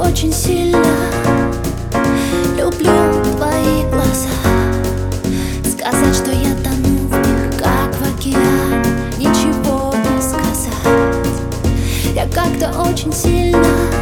очень сильно Люблю твои глаза. Сказать, что я тону в них, как в океан Ничего не сказать. Я как-то очень сильно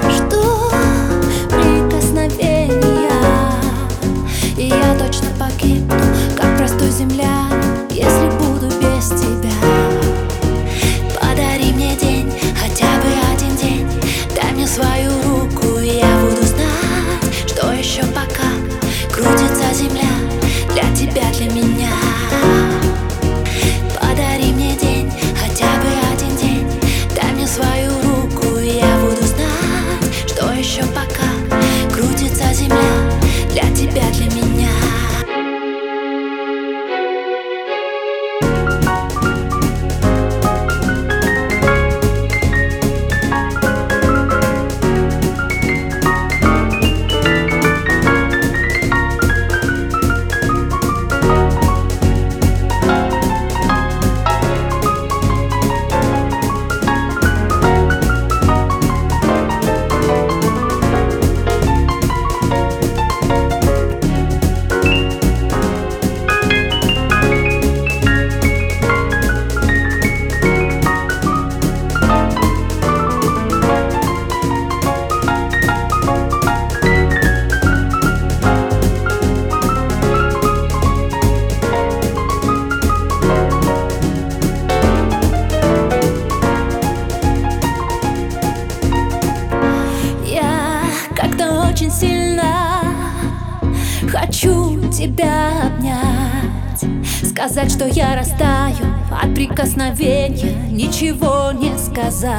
тебя обнять. Сказать, что я растаю от прикосновения Ничего не сказать.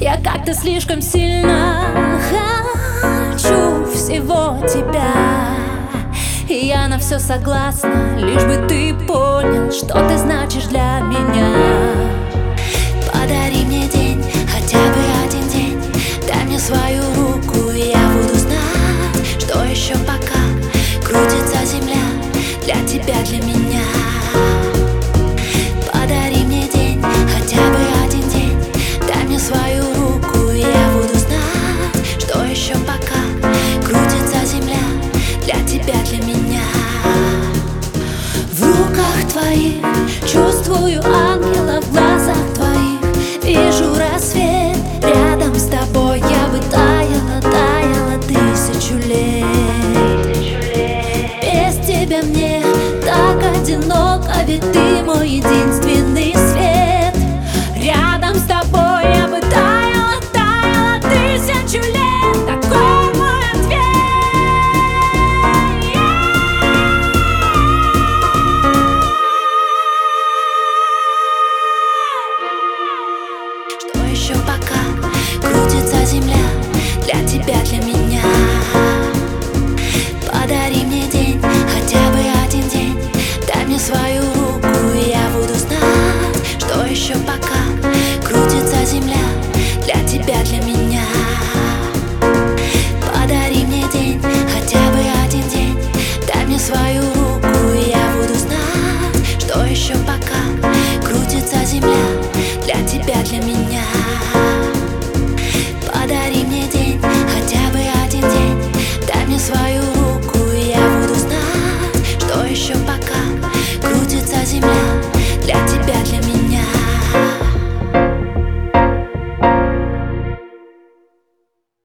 Я как-то слишком сильно хочу всего тебя. И я на все согласна, лишь бы ты понял Что ты значишь для меня. Подари мне день. тебя для меня.